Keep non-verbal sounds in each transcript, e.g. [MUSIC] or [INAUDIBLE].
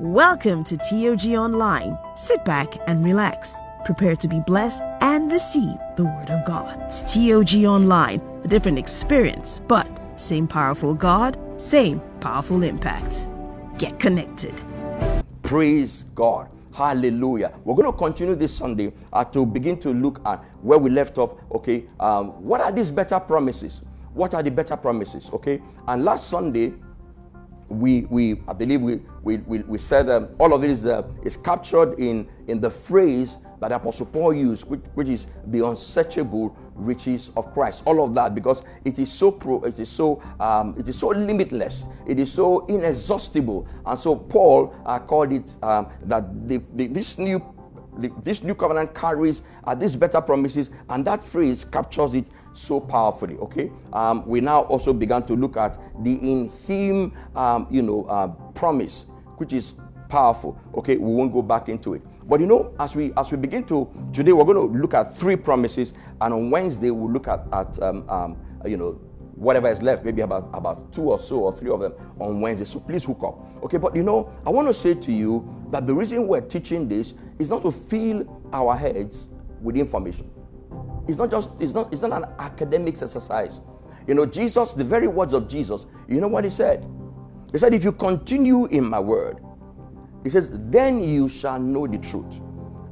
Welcome to TOG Online. Sit back and relax. Prepare to be blessed and receive the Word of God. It's TOG Online, a different experience, but same powerful God, same powerful impact. Get connected. Praise God. Hallelujah. We're going to continue this Sunday uh, to begin to look at where we left off. Okay, um, what are these better promises? What are the better promises? Okay, and last Sunday, we, we I believe we, we, we, we said um, all of it is, uh, is captured in, in the phrase that Apostle Paul used, which, which is the unsearchable riches of Christ. All of that because it is so pro, it is so um, it is so limitless, it is so inexhaustible, and so Paul uh, called it um, that the, the, this new the, this new covenant carries uh, these better promises, and that phrase captures it so powerfully. Okay, um, we now also began to look at the in Him, um, you know, uh, promise, which is powerful. Okay, we won't go back into it. But you know, as we as we begin to today, we're going to look at three promises, and on Wednesday we'll look at at um, um, you know whatever is left, maybe about about two or so or three of them on Wednesday. So please hook up. Okay, but you know, I want to say to you that the reason we're teaching this is not to fill our heads with information. It's not just it's not it's not an academic exercise. You know, Jesus, the very words of Jesus, you know what he said? He said, if you continue in my word, he says, then you shall know the truth.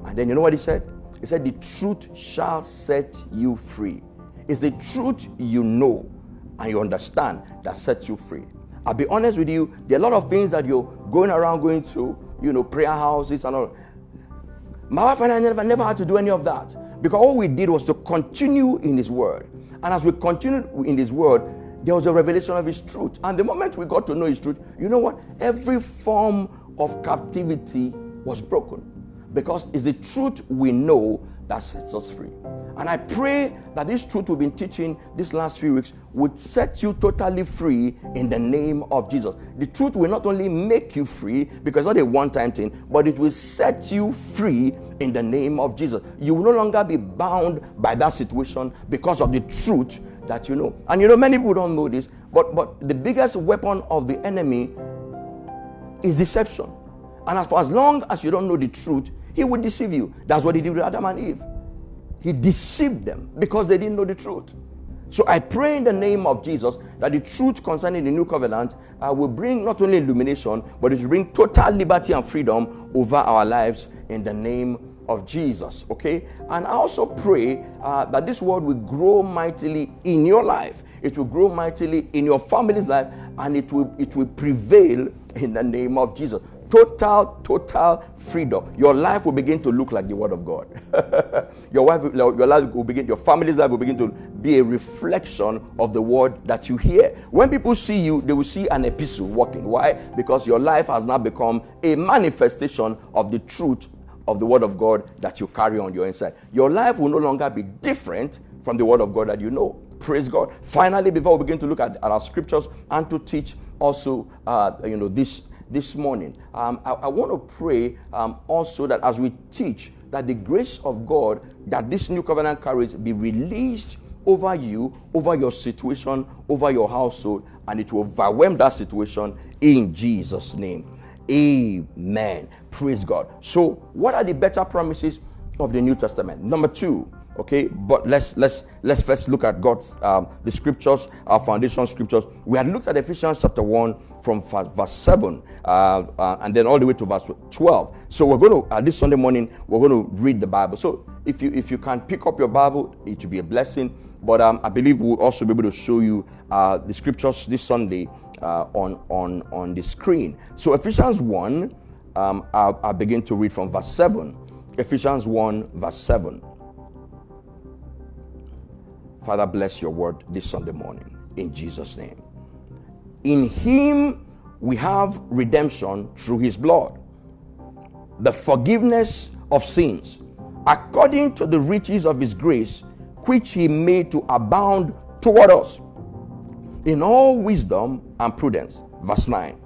And then you know what he said? He said, the truth shall set you free. It's the truth you know and you understand that sets you free. I'll be honest with you, there are a lot of things that you're going around going to, you know, prayer houses and all. My wife and I never, never had to do any of that because all we did was to continue in His Word. And as we continued in His Word, there was a revelation of His truth. And the moment we got to know His truth, you know what? Every form of captivity was broken because it's the truth we know that sets us free. And I pray that this truth we've been teaching these last few weeks would set you totally free in the name of Jesus. The truth will not only make you free because it's not a one time thing, but it will set you free in the name of Jesus. You will no longer be bound by that situation because of the truth that you know. And you know, many people don't know this, but, but the biggest weapon of the enemy is deception. And as for as long as you don't know the truth, he will deceive you. That's what he did with Adam and Eve. He deceived them because they didn't know the truth. So I pray in the name of Jesus that the truth concerning the new covenant uh, will bring not only illumination, but it will bring total liberty and freedom over our lives in the name of Jesus. Okay? And I also pray uh, that this word will grow mightily in your life. It will grow mightily in your family's life, and it will it will prevail in the name of Jesus total, total freedom. Your life will begin to look like the Word of God. [LAUGHS] your wife, your life will begin, your family's life will begin to be a reflection of the Word that you hear. When people see you, they will see an epistle walking. Why? Because your life has now become a manifestation of the truth of the Word of God that you carry on your inside. Your life will no longer be different from the Word of God that you know. Praise God. Finally, before we begin to look at, at our scriptures and to teach also, uh, you know, this this morning. Um, I, I, want to pray um, also that as we teach, that the grace of God that this new covenant carries be released over you, over your situation, over your household, and it will overwhelm that situation in Jesus' name. Amen. Praise God. So, what are the better promises of the New Testament? Number two, okay but let's let's let's first look at god's um, the scriptures our foundation scriptures. We had looked at ephesians chapter 1 from verse 7 uh, uh, and then all the way to verse 12 so we're going to uh, this sunday morning we're going to read the bible. So if you if you can pick up your bible it will be a blessing. But um, i believe we'll also be able to show you uh, the scriptures this sunday uh, on on on the screen. So ephesians 1 um, I'll, I'll begin to read from verse 7 ephesians 1 verse 7 Father, bless your word this Sunday morning in Jesus' name. In him we have redemption through his blood, the forgiveness of sins, according to the riches of his grace, which he made to abound toward us in all wisdom and prudence. Verse 9.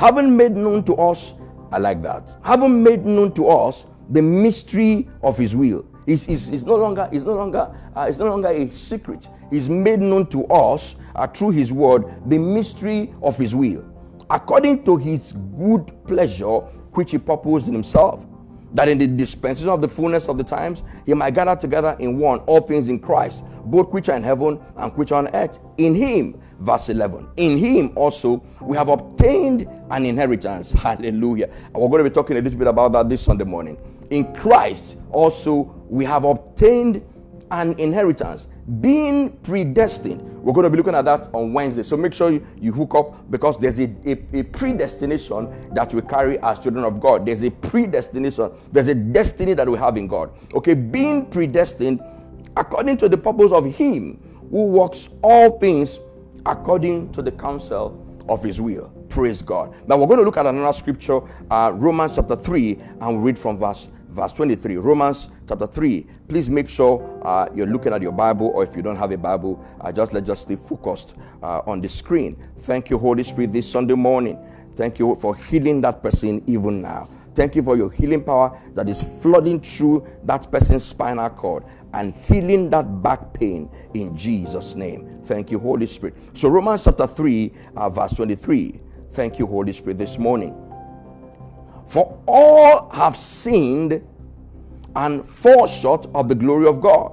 Having made known to us, I like that, having made known to us the mystery of his will it's, it's, it's no longer, it's no longer, uh, it's no longer a secret. He's made known to us uh, through His word the mystery of His will, according to his good pleasure, which he purposed in himself that in the dispensation of the fullness of the times he might gather together in one all things in Christ, both which are in heaven and which are on earth. In him, verse 11, in him also we have obtained an inheritance. [LAUGHS] Hallelujah. And we're going to be talking a little bit about that this Sunday morning. In Christ also we have obtained an inheritance, being predestined. We're going to be looking at that on Wednesday. So make sure you, you hook up because there's a, a, a, predestination that we carry as children of God. There's a predestination, there's a destiny that we have in God. Okay, being predestined according to the purpose of Him who works all things according to the counsel of His will. Praise God. Now we're going to look at another scripture, uh, Romans chapter 3, and we read from verse verse 23. Romans chapter 3. Please make sure uh, you're looking at your Bible, or if you don't have a Bible, uh, just let's just stay focused uh, on the screen. Thank you, Holy Spirit, this Sunday morning. Thank you for healing that person even now. Thank you for your healing power that is flooding through that person's spinal cord and healing that back pain in Jesus' name. Thank you, Holy Spirit. So, Romans chapter 3, uh, verse 23. Thank you, Holy Spirit, this morning. For all have sinned and fall short of the glory of God.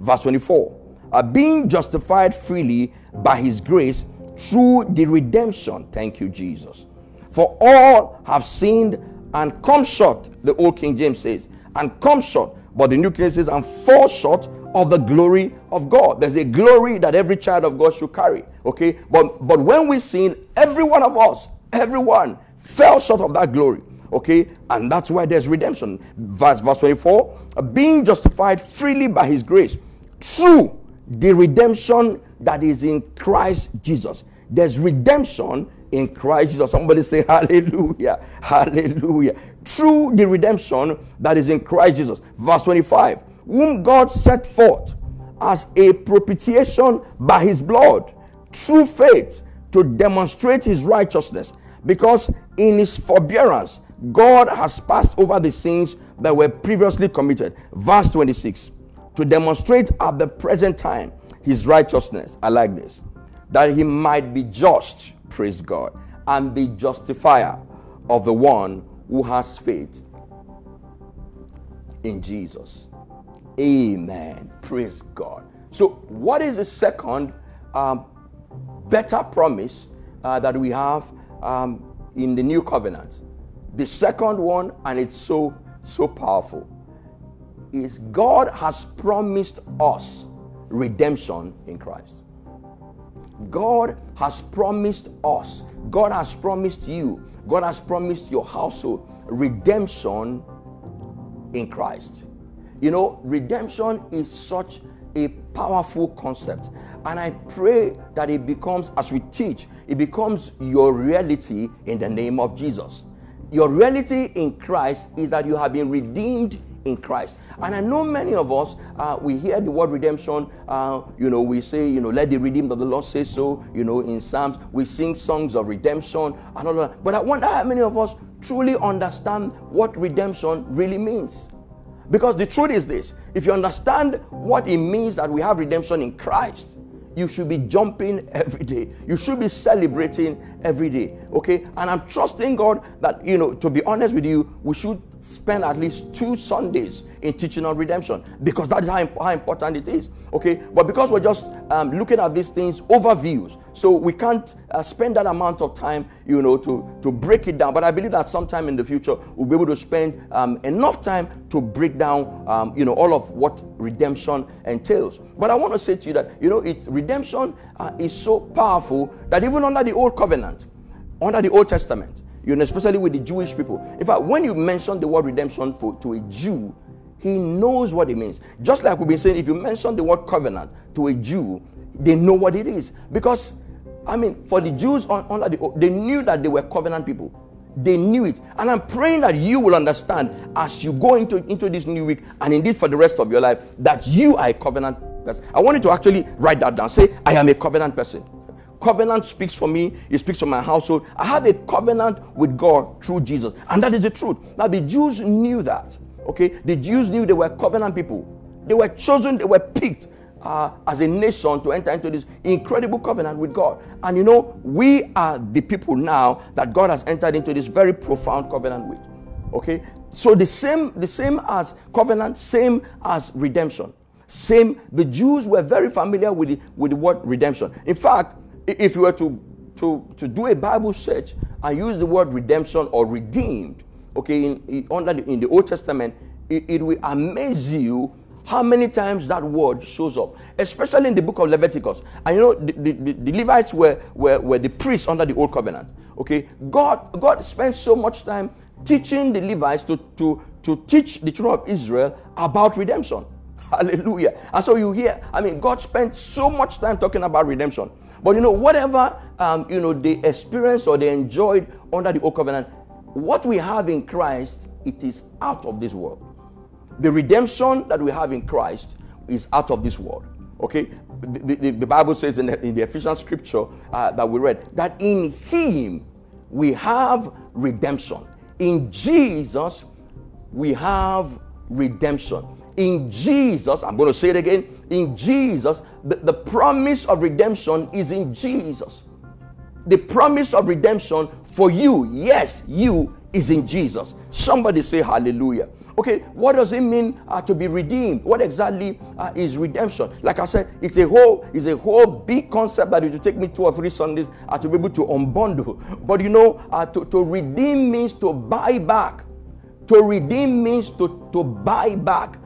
Verse 24. Are being justified freely by his grace through the redemption. Thank you, Jesus. For all have sinned and come short, the old King James says, and come short, but the New King says, and fall short of the glory of God. There's a glory that every child of God should carry. Okay, but but when we sin, every one of us, everyone fell short of that glory. Okay, and that's why there's redemption. Verse, verse 24 being justified freely by his grace through the redemption that is in Christ Jesus. There's redemption in Christ Jesus. Somebody say hallelujah, hallelujah. Through the redemption that is in Christ Jesus. Verse 25 whom God set forth as a propitiation by his blood through faith to demonstrate his righteousness because in his forbearance, God has passed over the sins that were previously committed. Verse 26 to demonstrate at the present time his righteousness. I like this. That he might be just, praise God, and the justifier of the one who has faith in Jesus. Amen. Praise God. So, what is the second um, better promise uh, that we have um, in the new covenant. The second one, and it's so, so powerful, is God has promised us redemption in Christ. God has promised us, God has promised you, God has promised your household redemption in Christ. You know, redemption is such a powerful concept. And I pray that it becomes, as we teach, it becomes your reality in the name of Jesus. Your reality in Christ is that you have been redeemed in Christ. And I know many of us, uh, we hear the word redemption, uh, you know, we say, you know, let the redeemed of the Lord say so, you know, in Psalms, we sing songs of redemption and all that. But I wonder how many of us truly understand what redemption really means. Because the truth is this if you understand what it means that we have redemption in Christ, you should be jumping every day. You should be celebrating every day. Okay? And I'm trusting God that, you know, to be honest with you, we should spend at least two Sundays in teaching on redemption because that is how, how important it is. Okay? But because we're just um, looking at these things overviews, so we can't uh, spend that amount of time, you know, to, to break it down. But I believe that sometime in the future, we'll be able to spend um, enough time to break down, um, you know, all of what redemption entails. But I want to say to you that, you know, it, redemption uh, is so powerful that even under the old covenant, under the Old Testament, you know, especially with the Jewish people. In fact, when you mention the word redemption for, to a Jew, he knows what it means. Just like we've been saying, if you mention the word covenant to a Jew, they know what it is. Because, I mean, for the Jews under the, they knew that they were covenant people. They knew it. And I'm praying that you will understand as you go into, into this new week and indeed for the rest of your life that you are a covenant person. I want you to actually write that down. Say, I am a covenant person. Covenant speaks for me, it speaks for my household. I have a covenant with God through Jesus. And that is the truth. Now, the Jews knew that. Okay? The Jews knew they were covenant people. They were chosen, they were picked. uh, as a nation to enter into this incredible covenant with God. And you know, we are the people now that God has entered into this very profound covenant with. Okay? So the same, the same as covenant, same as redemption. Same, the Jews were very familiar with the, with the word redemption. In fact, if you were to, to, to do a Bible search and use the word redemption or redeemed, okay, in, in, under the, in the Old Testament, it, it will amaze you how many times that word shows up, especially in the book of Leviticus. And you know, the, the, the, Levites were, were, were the priests under the old covenant. Okay, God, God spent so much time teaching the Levites to, to, to teach the children of Israel about redemption. [LAUGHS] Hallelujah. And so you hear, I mean, God spent so much time talking about redemption. But you know, whatever um, you know they experienced or they enjoyed under the old covenant, what we have in Christ, it is out of this world. The redemption that we have in Christ is out of this world. Okay, the, the, the Bible says in the, in the Ephesians scripture uh, that we read that in Him we have redemption. In Jesus we have redemption. In Jesus, I'm going to say it again. In Jesus, the, the promise of redemption is in Jesus. The promise of redemption for you, yes, you, is in Jesus. Somebody say hallelujah. Okay, what does it mean uh, to be redeemed? What exactly uh, is redemption? Like I said, it's a whole, it's a whole big concept that it will take me two or three Sundays uh, to be able to unbundle. But you know, uh, to, to redeem means to buy back. To redeem means to, to buy back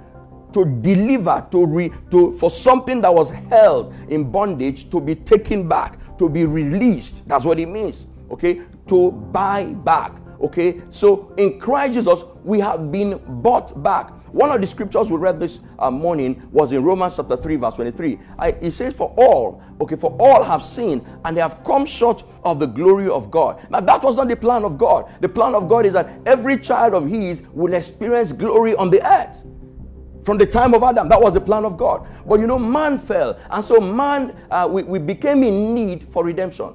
to deliver to re, to for something that was held in bondage to be taken back to be released that's what it means okay to buy back Okay, so in Christ Jesus, we have been bought back. One of the scriptures we read this uh, morning was in Romans chapter 3, verse 23. I, it says, For all, okay, for all have sinned and they have come short of the glory of God. Now, that was not the plan of God. The plan of God is that every child of His will experience glory on the earth. From the time of Adam, that was the plan of God. But you know, man fell. And so, man, uh, we, we became in need for redemption.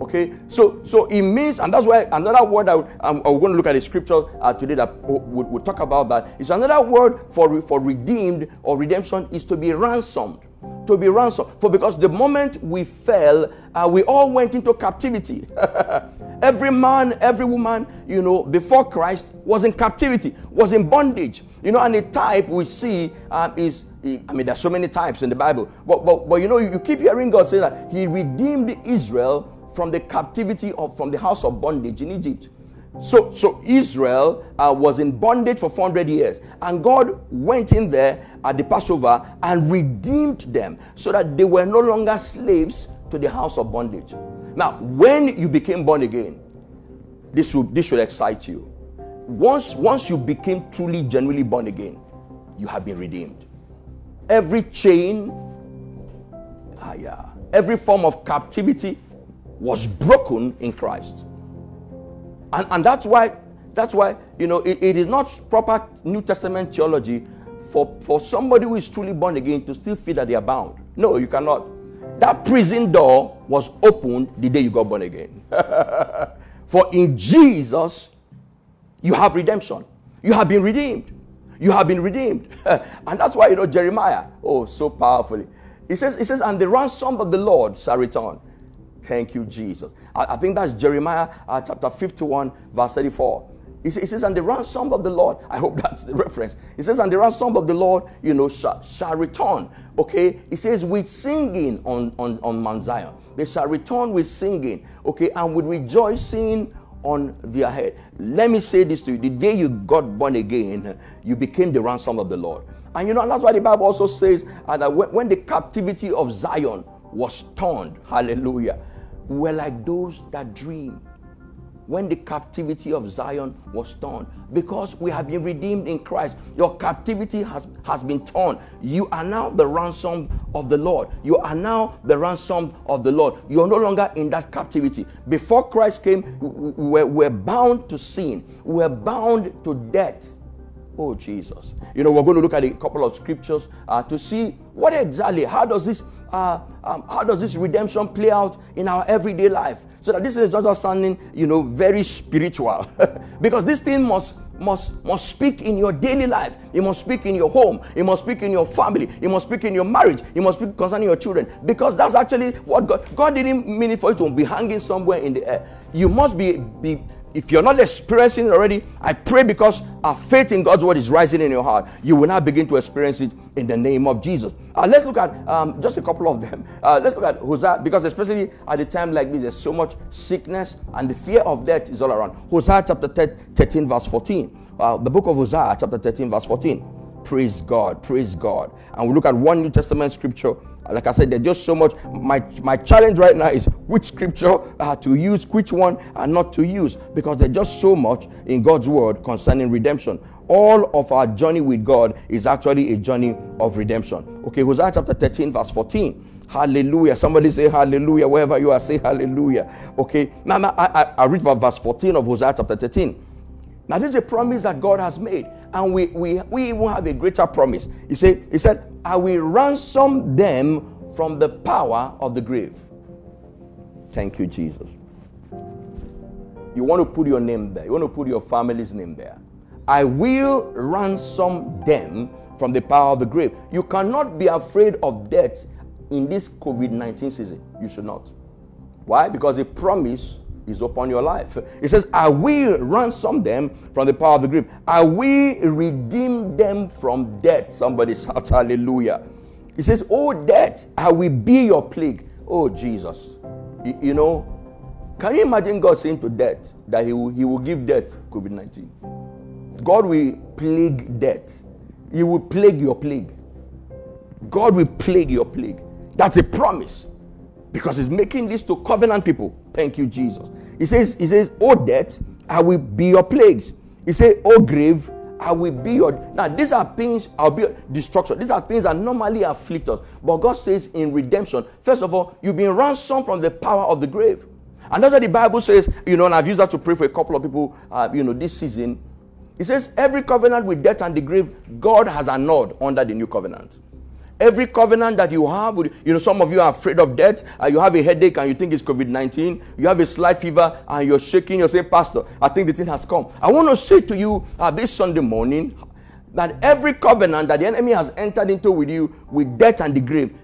Okay, so so it means, and that's why another word I, am um, going to look at the scripture uh, today that we'll, we'll, talk about that. It's another word for for redeemed or redemption is to be ransomed. To be ransomed. For because the moment we fell, uh, we all went into captivity. [LAUGHS] every man, every woman, you know, before Christ was in captivity, was in bondage. You know, and the type we see uh, is I mean, there's so many types in the Bible, but but, but you know, you keep hearing God say that He redeemed Israel from the captivity of from the house of bondage in Egypt. So, so Israel uh, was in bondage for 400 years, and God went in there at the Passover and redeemed them so that they were no longer slaves to the house of bondage. Now, when you became born again, this should this should excite you. Once once you became truly, genuinely born again, you have been redeemed. Every chain, ah, yeah, every form of captivity was broken in Christ. And, and that's why that's why you know it, it is not proper New Testament theology for, for somebody who is truly born again to still feel that they are bound. No, you cannot. That prison door was opened the day you got born again. [LAUGHS] for in Jesus, you have redemption. You have been redeemed. You have been redeemed. [LAUGHS] and that's why, you know, Jeremiah, oh, so powerfully. He says, he says, and the ransom of the Lord shall return Thank you, Jesus. I, I think that's Jeremiah uh, chapter 51, verse 34. He says, and the ransom of the Lord, I hope [LAUGHS] that's the reference. He says, and the ransom of the Lord, you know, shall, shall return. Okay? He says, with singing on, on, on Mount Zion. They shall return with singing, okay, and with rejoicing on their head. Let me say this to you. The day you got born again, you became the ransom of the Lord. And you know, that's why the Bible also says that when the captivity of Zion was turned, hallelujah, we're like those that dream when the captivity of Zion was torn. Because we have been redeemed in Christ, your captivity has, has been torn. You are now the ransom of the Lord. You are now the ransom of the Lord. You are no longer in that captivity. Before Christ came, we were bound to sin, we were bound to death. Oh, Jesus. You know, we're going to look at a couple of scriptures uh, to see what exactly, how does this uh, um, how does this redemption play out in our everyday life? So that this is not just sounding, you know, very spiritual. [LAUGHS] because this thing must must, must speak in your daily life. It must speak in your home. It must speak in your family. It must speak in your marriage. It must speak concerning your children. Because that's actually what God God didn't mean it for you to be hanging somewhere in the air. You must be, be if you're not experiencing it already, I pray because our faith in God's word is rising in your heart. You will now begin to experience it in the name of Jesus. Uh, let's look at um, just a couple of them. [LAUGHS] Uh, let's look at Hosea, because especially at a time like this, there's so much sickness and the fear of death is all around. Hosea chapter 13, verse 14. Uh, the book of Hosea, chapter 13, verse 14. Praise God, praise God. And we look at one New Testament scripture like I said, there's just so much. My, my challenge right now is which scripture uh, to use, which one and not to use, because there's just so much in God's word concerning redemption. All of our journey with God is actually a journey of redemption. Okay, Hosea chapter 13, verse 14. Hallelujah. Somebody say hallelujah. Wherever you are, say hallelujah. Okay. Now, now I, I, I read verse 14 of Hosea chapter 13. Now, this is a promise that God has made. And we, we, we even have a greater promise. He said, he said, I will ransom them from the power of the grave. Thank you, Jesus. You want to put your name there. You want to put your family's name there. I will ransom them from the power of the grave. You cannot be afraid of death in this COVID 19 season. You should not. Why? Because the promise is upon your life. It says, I will ransom them from the power of the grave. I will redeem them from death. Somebody shout hallelujah. He says, Oh, death, I will be your plague. Oh, Jesus. You, you know, can you imagine God saying to death that He will, he will give death COVID 19? God will plague death. He will plague your plague. God will plague your plague. That's a promise because he's making this to covenant people. Thank you, Jesus. He says, He says, Oh death, I will be your plagues. He says, Oh grave, I will be your. Now, these are things, I'll be destruction. These are things that normally afflict us. But God says in redemption, first of all, you've been ransomed from the power of the grave. And that's what the Bible says, you know, and I've used that to pray for a couple of people, uh, you know, this season. It says, every covenant with death and the grave, God has annulled under the new covenant. Every covenant that you have, you know, some of you are afraid of death, uh, you have a headache and you think it's COVID 19, you have a slight fever and you're shaking, you're saying, Pastor, I think the thing has come. I want to say to you uh, this Sunday morning that every covenant that the enemy has entered into with you, with death and the grave,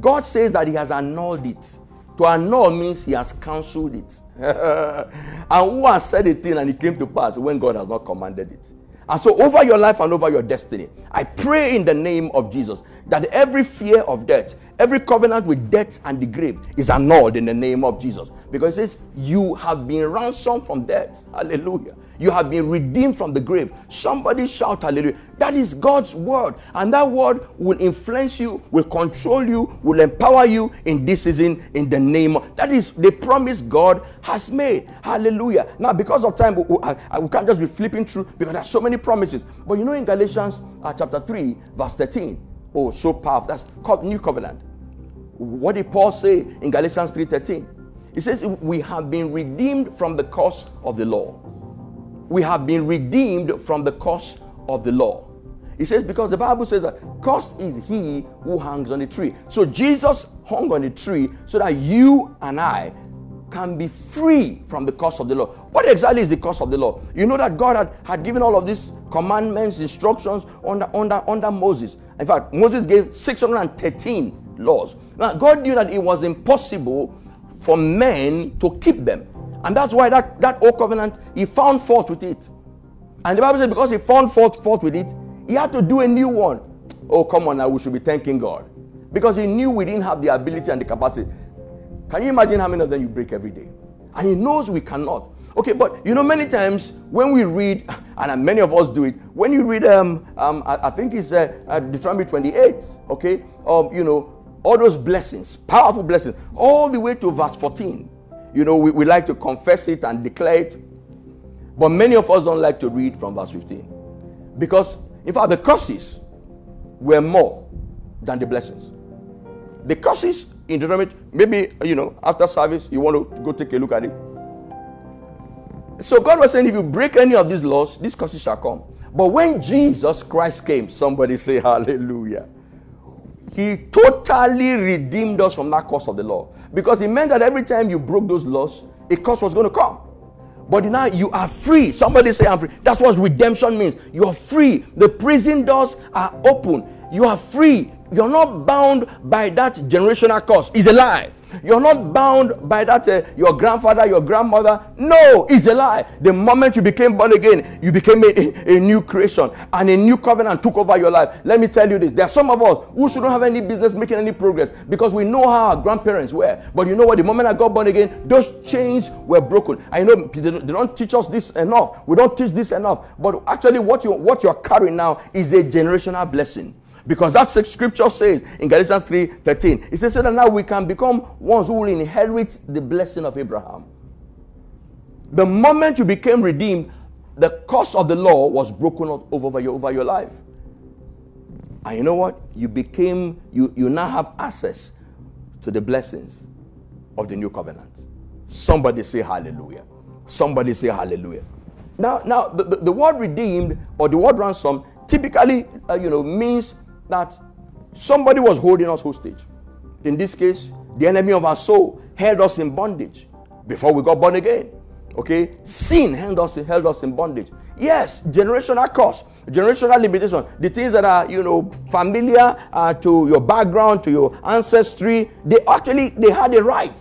God says that He has annulled it. To annul means He has cancelled it. [LAUGHS] and who has said a thing and it came to pass when God has not commanded it? And so, over your life and over your destiny, I pray in the name of Jesus that every fear of death, every covenant with death and the grave is annulled in the name of Jesus. Because it says, You have been ransomed from death. Hallelujah. You have been redeemed from the grave. Somebody shout hallelujah. That is God's word. And that word will influence you, will control you, will empower you in this season in the name of. That is the promise God has made. Hallelujah. Now, because of time, we, we, can't just be flipping through because there are so many promises. But you know, in Galatians uh, chapter 3, verse 13, oh, so powerful. That's New Covenant. What did Paul say in Galatians 3:13? He says, We have been redeemed from the curse of the law we have been redeemed from the curse of the law. He says, because the Bible says that cursed is he who hangs on the tree. So Jesus hung on the tree so that you and I can be free from the curse of the law. What exactly is the curse of the law? You know that God had, had given all of these commandments, instructions under, under, under Moses. In fact, Moses gave 613 laws. Now, God knew that it was impossible for men to keep them. And that's why that, that old covenant, he found fault with it. And the Bible says because he found fault, fault with it, he had to do a new one. Oh, come on now, we should be thanking God. Because he knew we didn't have the ability and the capacity. Can you imagine how many of them you break every day? And he knows we cannot. Okay, but you know, many times when we read, [LAUGHS] and many of us do it, when you read, um, um, I, I think it's uh, uh, Deuteronomy 28, okay, um, you know, all those blessings, powerful blessings, all the way to verse 14 you know, we, we like to confess it and declare it. But many of us don't like to read from verse 15. Because, in fact, the curses were more than the blessings. The curses in Deuteronomy, maybe, you know, after service, you want to go take a look at it. So God was saying, if you break any of these laws, these curses shall come. But when Jesus Christ came, somebody say hallelujah. He totally redeemed us from that curse of the law. Because it meant that every time you broke those laws, a curse was going to come. But now you are free. Somebody say, I'm free. That's what redemption means. You are free. The prison doors are open. You are free. You're not bound by that generational curse. It's a lie. You're not bound by that, uh, your grandfather, your grandmother. No, it's a lie. The moment you became born again, you became a, a, new creation and a new covenant took over your life. Let me tell you this there are some of us who shouldn't have any business making any progress because we know how our grandparents were. But you know what? The moment I got born again, those chains were broken. I know they don't teach us this enough. We don't teach this enough. But actually, what, you, what you're carrying now is a generational blessing. Because that's the scripture says in Galatians 3 13. It says so that now we can become ones who will inherit the blessing of Abraham. The moment you became redeemed, the curse of the law was broken over your, over your life. And you know what? You became, you, you now have access to the blessings of the new covenant. Somebody say hallelujah. Somebody say hallelujah. Now, now the, the, the word redeemed or the word ransom typically, uh, you know, means that somebody was holding us hostage. In this case, the enemy of our soul held us in bondage before we got born again. Okay, sin held us, held us in bondage. Yes, generational curse, generational limitation, the things that are you know familiar uh, to your background, to your ancestry, they actually they had a right.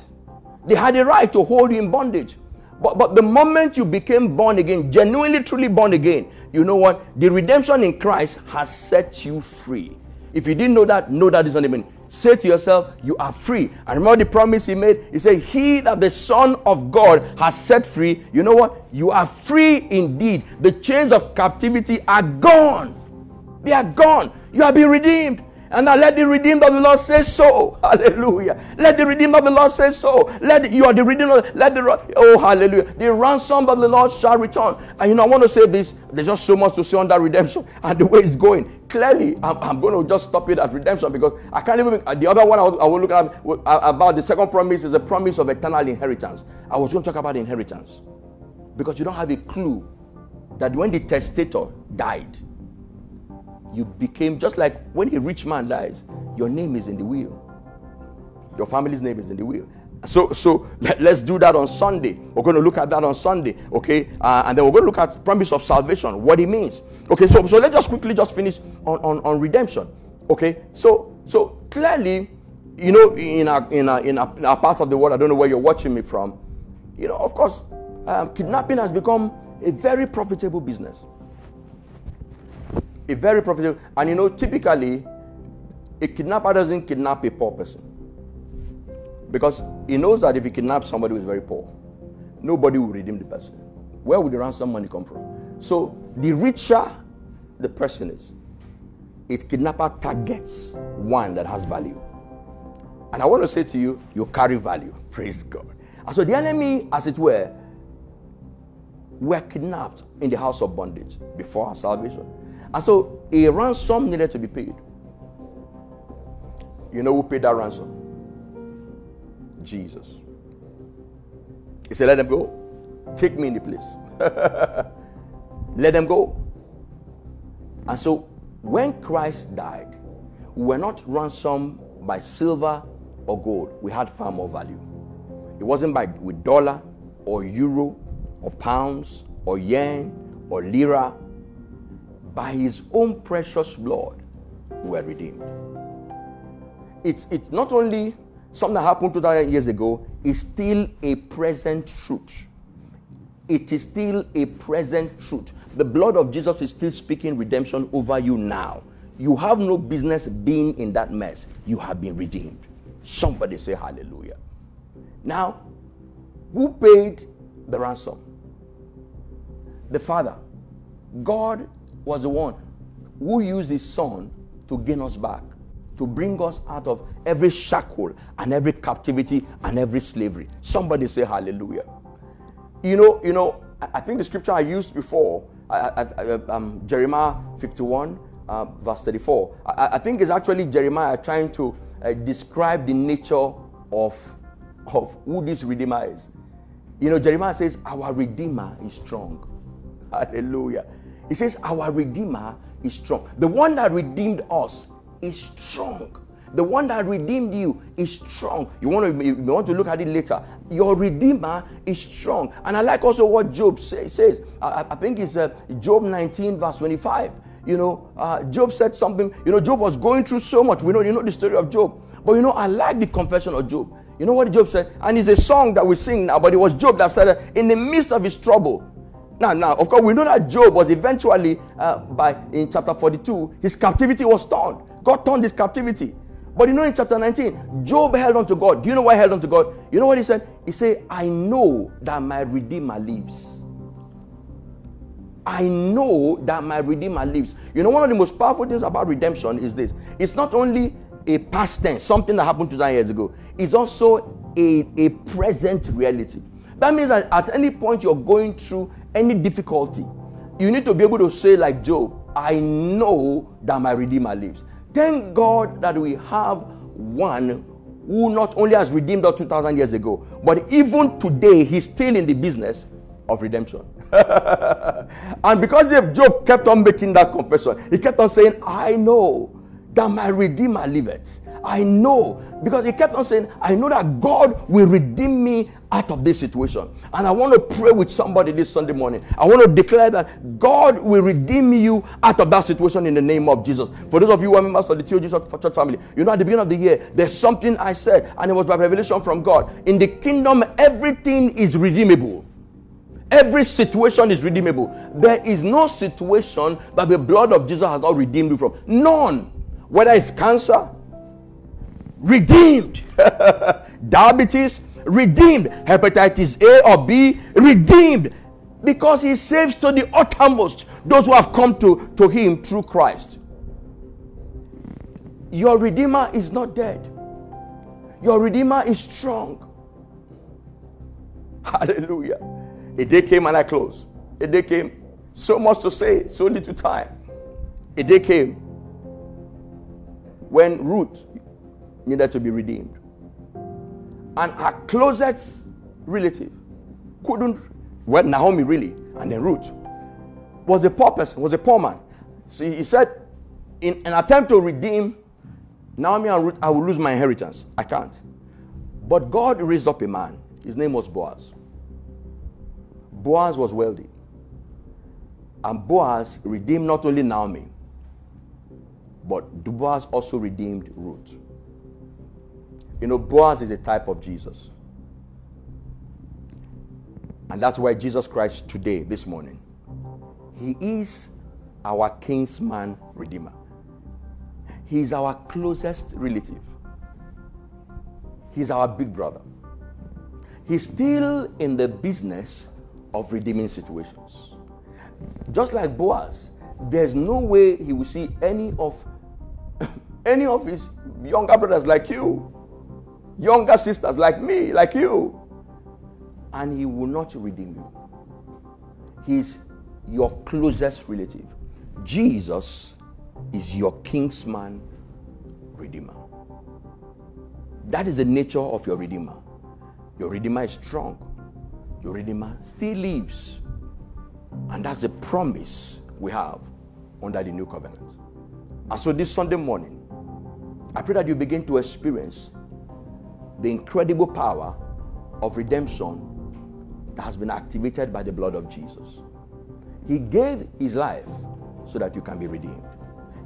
They had a right to hold you in bondage. But, but the moment you became born again, genuinely, truly born again, you know what? The redemption in Christ has set you free. If you didn't know that, know that is not even. Say to yourself, you are free. And remember the promise he made? He said, He that the Son of God has set free, you know what? You are free indeed. The chains of captivity are gone. They are gone. You have been redeemed. And now let the redeemed of the Lord say so. Hallelujah. Let the redeemed of the Lord say so. Let the, you are the redeemed. Of, let the oh hallelujah. The ransom of the Lord shall return. And you know I want to say this. There's just so much to say on that redemption [LAUGHS] and the way it's going. Clearly, I'm, I'm going to just stop it at redemption because I can't even. The other one I will, I will look at uh, about the second promise is a promise of eternal inheritance. I was going to talk about inheritance because you don't have a clue that when the testator died you became just like when a rich man dies, your name is in the will. Your family's name is in the will. So, so let, us do that on Sunday. We're going to look at that on Sunday, okay? Uh, and then we're going to look at promise of salvation, what it means. Okay, so so let's just quickly just finish on, on, on redemption. Okay, so so clearly, you know, in our in in our, in part of the world, I don't know where you're watching me from. You know, of course, um, kidnapping has become a very profitable business a very profitable. And you know, typically, a kidnapper doesn't kidnap a poor person because he knows that if he kidnaps somebody who is very poor, nobody will redeem the person. Where would the ransom money come from? So, the richer the person is, it kidnapper targets one that has value. And I want to say to you, you carry value. [LAUGHS] Praise God. And so the enemy, as it were, were kidnapped in the house of bondage before our salvation. And so a ransom needed to be paid. You know who paid that ransom? Jesus. He said, Let them go. Take me in the place. [LAUGHS] Let them go. And so when Christ died, we were not ransomed by silver or gold. We had far more value. It wasn't by with dollar or euro or pounds or yen or lira by his own precious blood were redeemed. It's, it's not only something that happened 2000 years ago, it's still a present truth. It is still a present truth. The blood of Jesus is still speaking redemption over you now. You have no business being in that mess. You have been redeemed. Somebody say hallelujah. Now, who paid the ransom? The Father. God was the one who used his son to gain us back, to bring us out of every shackle and every captivity and every slavery. Somebody say hallelujah. You know, you know, I think the scripture I used before, I, I, I, um, Jeremiah 51, uh, verse 34. I, think it's actually Jeremiah trying to uh, describe the nature of, of who this Redeemer is. You know, Jeremiah says, Our Redeemer is strong. Hallelujah. He says, Our Redeemer is strong. The one that redeemed us is strong. The one that redeemed you is strong. You want to you want to look at it later. Your redeemer is strong. And I like also what Job say, says. I, I, think it's uh, Job 19 verse 25. You know, uh, Job said something. You know, Job was going through so much. We know you know the story of Job. But you know, I like the confession of Job. You know what Job said? And it's a song that we sing now, but it was Job that said in the midst of his trouble. Now, now, of course, we know that Job was eventually, uh, by in chapter 42, his captivity was turned. God turned his captivity. But you know, in chapter 19, Job held on to God. Do you know why he held on to God? You know what he said? He said, I know that my Redeemer lives. I know that my Redeemer lives. You know, one of the most powerful things about redemption is this it's not only a past tense, something that happened 2,000 years ago, it's also a, a present reality. That means that at any point you're going through any difficulty, you need to be able to say, like Job, I know that my Redeemer lives. Thank God that we have one who not only has redeemed us 2,000 years ago, but even today, he's still in the business of redemption. [LAUGHS] and because Job kept on making that confession, he kept on saying, I know that my Redeemer liveth. I know because he kept on saying, I know that God will redeem me out of this situation. And I want to pray with somebody this Sunday morning. I want to declare that God will redeem you out of that situation in the name of Jesus. For those of you who are members of the Theology Church family, you know, at the beginning of the year, there's something I said, and it was by revelation from God. In the kingdom, everything is redeemable. Every situation is redeemable. There is no situation that the blood of Jesus has not redeemed you from. None. Whether it's cancer, redeemed. [LAUGHS] Diabetes, redeemed. Hepatitis A or B, redeemed. Because he saves to the uttermost those who have come to, to him through Christ. Your Redeemer is not dead, your Redeemer is strong. [LAUGHS] Hallelujah. A day came and I closed. A day came. So much to say, so little time. A day came when Ruth needed to be redeemed. And her closest relative couldn't, well, Naomi really, and then Ruth, was a poor person, was a poor man. So he said, in an attempt to redeem Naomi and Ruth, I will lose my inheritance. I can't. But God raised up a man. His name was Boaz. Boaz was wealthy. And Boaz redeemed not only Naomi, but Boaz also redeemed Ruth. You know, Boaz is a type of Jesus. And that's why Jesus Christ today, this morning, he is our kinsman redeemer. He is our closest relative. He's our big brother. He's still in the business of redeeming situations. Just like Boaz, there's no way he will see any of any of his younger brothers like you younger sisters like me, like you, and he will not redeem you. He's your closest relative. Jesus is your kinsman redeemer. That is the nature of your redeemer. Your redeemer is strong. Your redeemer still lives. And that's the promise we have under the new covenant. And so this Sunday morning, I pray that you begin to experience the incredible power of redemption that has been activated by the blood of Jesus. He gave his life so that you can be redeemed.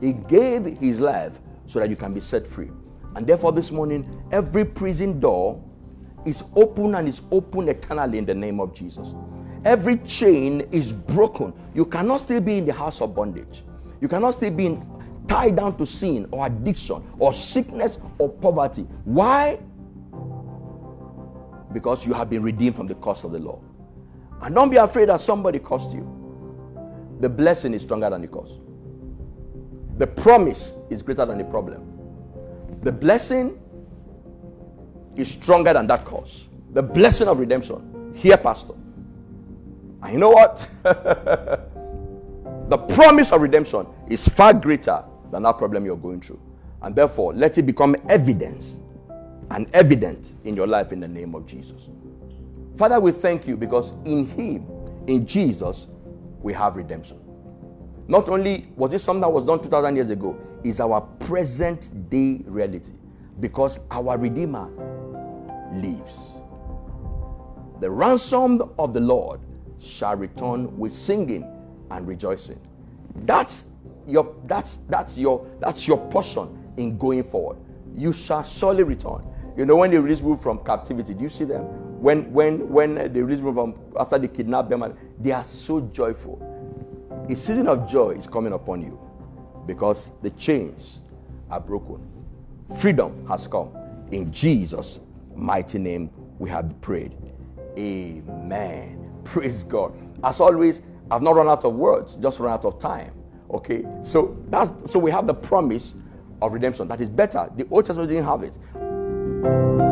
He gave his life so that you can be set free. And therefore, this morning, every prison door is open and is open eternally in the name of Jesus. Every chain is broken. You cannot still be in the house of bondage. You cannot still be in, tied down to sin or addiction or sickness or poverty. Why? because you have been redeemed from the curse of the law. And don't be afraid that somebody cursed you. The blessing is stronger than the curse. The promise is greater than the problem. The blessing is stronger than that curse. The blessing of redemption. Here, Pastor. And you know what? [LAUGHS] the promise of redemption is far greater than that problem you're going through. And therefore, let it become evidence and evident in your life in the name of Jesus. Father, we thank you because in Him, in Jesus, we have redemption. not only was it something that was done 2,000 years ago, is our present day reality because our Redeemer lives. The ransom of the Lord shall return with singing and rejoicing. That's your that's that's your that's your portion in going forward. You shall surely return. You know when they release people from captivity, do you see them? When when when uh, they release people from after they kidnapped them, and they are so joyful. A season of joy is coming upon you because the chains are broken. Freedom has come. In Jesus' mighty name, we have prayed. Amen. Praise God. As always, I've not run out of words, just run out of time. Okay, so that's so we have the promise of redemption that is better. The Old Testament didn't have it.